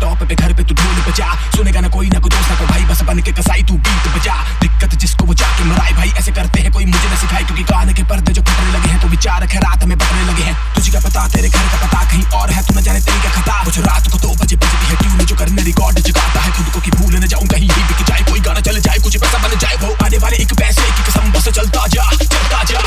Top पे, घर पे तू ढोल बजा। सुनेगा ना कोई ना कोई दोस्त, ना कोई भाई, बस बन के कसाई तू बीट बजा। दिक्कत जिसको वो जाके मराए, भाई, ऐसे करते हैं, कोई मुझे ना सिखाए, क्योंकि कान के पर्दे जो फटने लगे हैं तो विचार है रात में बकने लगे हैं। तुझे क्या पता, तेरे घर का पता कहीं और है, तू ना जाने तेरी का खता। मुझे रात को दो बजे बजती है ट्यून जो करने रिकॉर्ड जगाता है, खुद को कि भूल न जाऊँ, कहीं भी बिक जाए, कोई गाना चल जाए, कुछ पैसा बन जाए वो आने वाले एक पैसे की कसम, बस चलता जा चलता जा।